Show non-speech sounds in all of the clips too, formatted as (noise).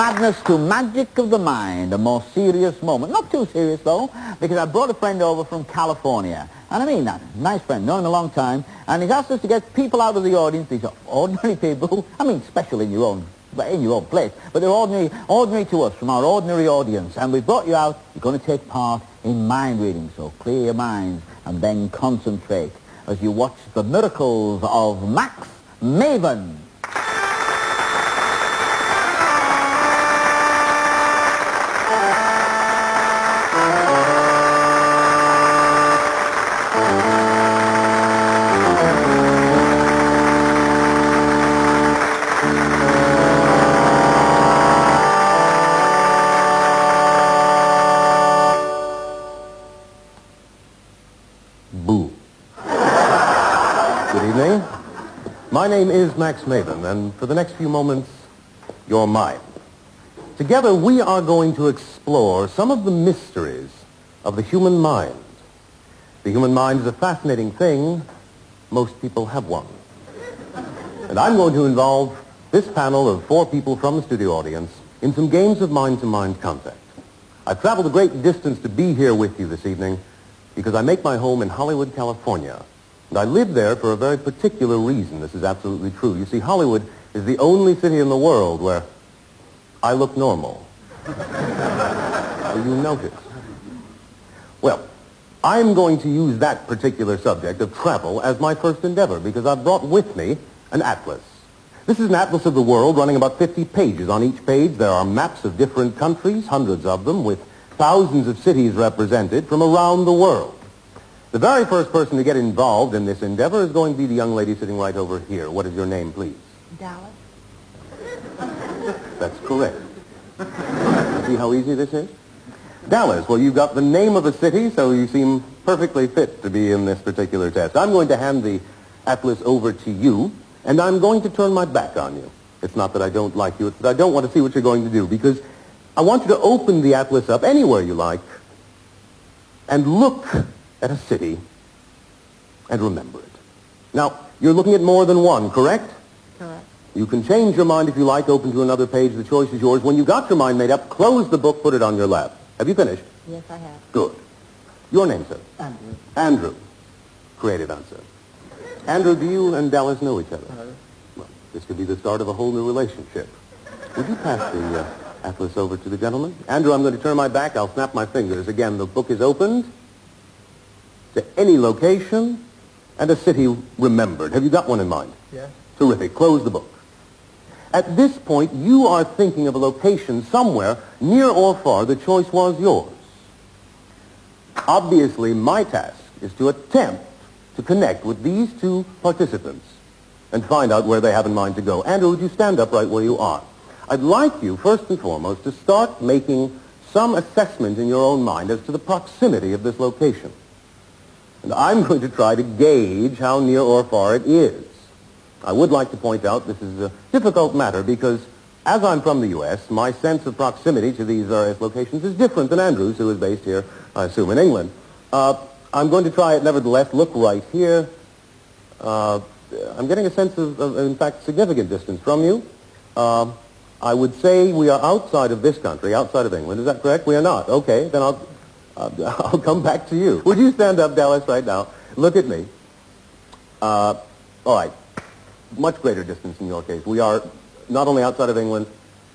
madness to magic of the mind, a more serious moment. Not too serious, though, because I brought a friend over from California. And I mean that. Nice friend, known him a long time. And he's asked us to get people out of the audience. These are ordinary people. I mean, special in your own in your own place. But they're ordinary, ordinary to us, from our ordinary audience. And we've brought you out. You're going to take part in mind reading. So clear your minds and then concentrate as you watch the miracles of Max Maven. My name is Max Maven, and for the next few moments, you're mine. Together, we are going to explore some of the mysteries of the human mind. The human mind is a fascinating thing. Most people have one. And I'm going to involve this panel of four people from the studio audience in some games of mind-to-mind contact. I've traveled a great distance to be here with you this evening because I make my home in Hollywood, California. And I live there for a very particular reason. This is absolutely true. You see, Hollywood is the only city in the world where I look normal. You notice? Well, I'm going to use that particular subject of travel as my first endeavor because I've brought with me an atlas. This is an atlas of the world running about 50 pages. On each page there are maps of different countries, hundreds of them, with thousands of cities represented from around the world. The very first person to get involved in this endeavor is going to be the young lady sitting right over here. What is your name, please? Dallas. That's correct. See how easy this is? Dallas, well, you've got the name of a city, so you seem perfectly fit to be in this particular test. I'm going to hand the atlas over to you, and I'm going to turn my back on you. It's not that I don't like you, it's that I don't want to see what you're going to do, because I want you to open the atlas up anywhere you like and look at a city and remember it. Now, you're looking at more than one, correct? Correct. You can change your mind if you like, open to another page. The choice is yours. When you've got your mind made up, close the book, put it on your lap. Have you finished? Yes, I have. Good. Your name, sir? Andrew. Andrew. Creative answer. Andrew, do you and Dallas know each other? Well, this could be the start of a whole new relationship. Would you pass the uh, atlas over to the gentleman? Andrew, I'm going to turn my back. I'll snap my fingers. Again, the book is opened to any location and a city remembered. Have you got one in mind? Yes. Terrific. Close the book. At this point, you are thinking of a location somewhere, near or far. The choice was yours. Obviously, my task is to attempt to connect with these two participants and find out where they have in mind to go. Andrew, would you stand up right where you are? I'd like you, first and foremost, to start making some assessment in your own mind as to the proximity of this location. And I'm going to try to gauge how near or far it is. I would like to point out this is a difficult matter because as I'm from the U.S., my sense of proximity to these various locations is different than Andrew's, who is based here, I assume, in England. Uh, I'm going to try it nevertheless. Look right here. Uh, I'm getting a sense of, of, in fact, significant distance from you. Uh, I would say we are outside of this country, outside of England. Is that correct? We are not. Okay, then I'll, (laughs) I'll come back to you. Would you stand up, Dallas, right now? Look at me. Uh, all right. Much greater distance in your case. We are not only outside of England,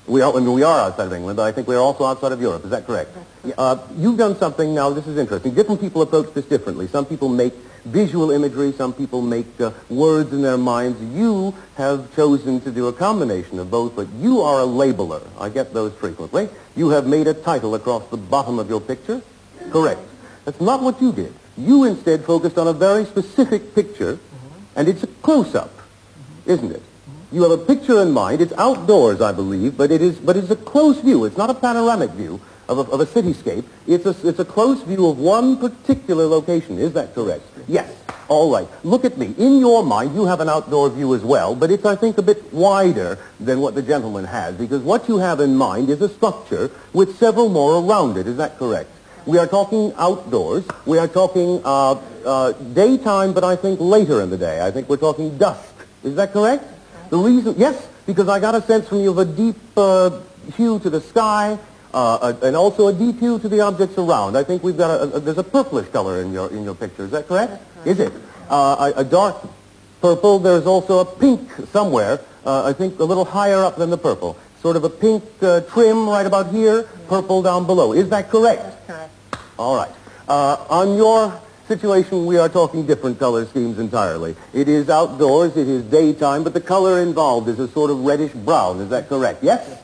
we are, I mean, we are outside of England, but I think we are also outside of Europe. Is that correct? Uh, you've done something, now this is interesting. Different people approach this differently. Some people make visual imagery, some people make uh, words in their minds. You have chosen to do a combination of both, but you are a labeler. I get those frequently. You have made a title across the bottom of your picture. Correct. That's not what you did. You instead focused on a very specific picture, mm-hmm. and it's a close-up, isn't it? You have a picture in mind. It's outdoors, I believe, but it is, but it's a close view. It's not a panoramic view of a, of a cityscape. It's a, it's a close view of one particular location. Is that correct? Yes. All right. Look at me. In your mind, you have an outdoor view as well, but it's, I think, a bit wider than what the gentleman has, because what you have in mind is a structure with several more around it. Is that correct? We are talking outdoors. We are talking uh, uh, daytime, but I think later in the day. I think we're talking dusk. Is that correct? The reason, yes, because I got a sense from you of a deep uh, hue to the sky, uh, and also a deep hue to the objects around. I think we've got a, a there's a purplish color in your in your picture. Is that correct? correct. Is it uh, a, a dark purple? There's also a pink somewhere. Uh, I think a little higher up than the purple. Sort of a pink uh, trim right about here, purple down below. Is that correct? All right. Uh, on your situation, we are talking different color schemes entirely. It is outdoors, it is daytime, but the color involved is a sort of reddish brown. Is that correct? Yes?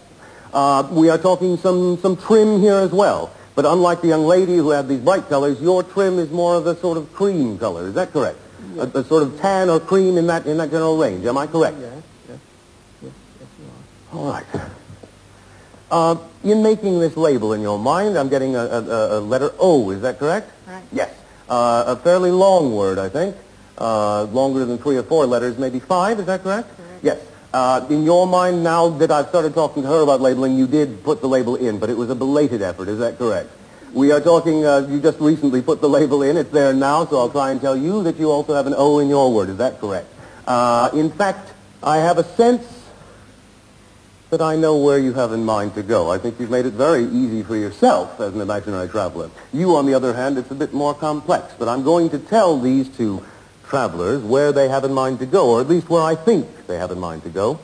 Uh, we are talking some, some trim here as well. But unlike the young lady who had these bright colors, your trim is more of a sort of cream color. Is that correct? A, a sort of tan or cream in that, in that general range. Am I correct? Yes, yes, yes, yes, you are. All right. Uh, in making this label in your mind, I'm getting a, a, a letter O. Is that correct? Right. Yes. Uh, a fairly long word, I think. Uh, longer than three or four letters, maybe five. Is that correct? Correct. Yes. Uh, in your mind, now that I've started talking to her about labeling, you did put the label in, but it was a belated effort. Is that correct? We are talking, uh, you just recently put the label in. It's there now, so I'll try and tell you that you also have an O in your word. Is that correct? Uh, in fact, I have a sense that I know where you have in mind to go. I think you've made it very easy for yourself as an imaginary traveler. You, on the other hand, it's a bit more complex, but I'm going to tell these two travelers where they have in mind to go, or at least where I think they have in mind to go.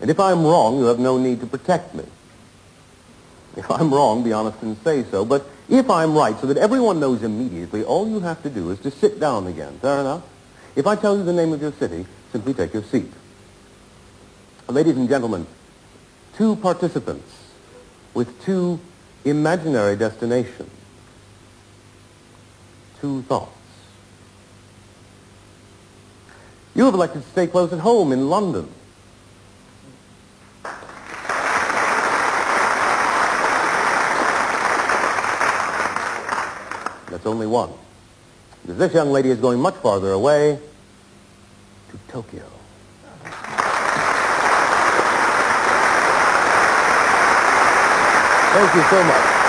And if I'm wrong, you have no need to protect me. If I'm wrong, be honest and say so. But if I'm right, so that everyone knows immediately, all you have to do is to sit down again. Fair enough? If I tell you the name of your city, simply take your seat. Ladies and gentlemen, two participants with two imaginary destinations. Two thoughts. You have elected to stay close at home in London. That's only one. This young lady is going much farther away to Tokyo. Thank you so much.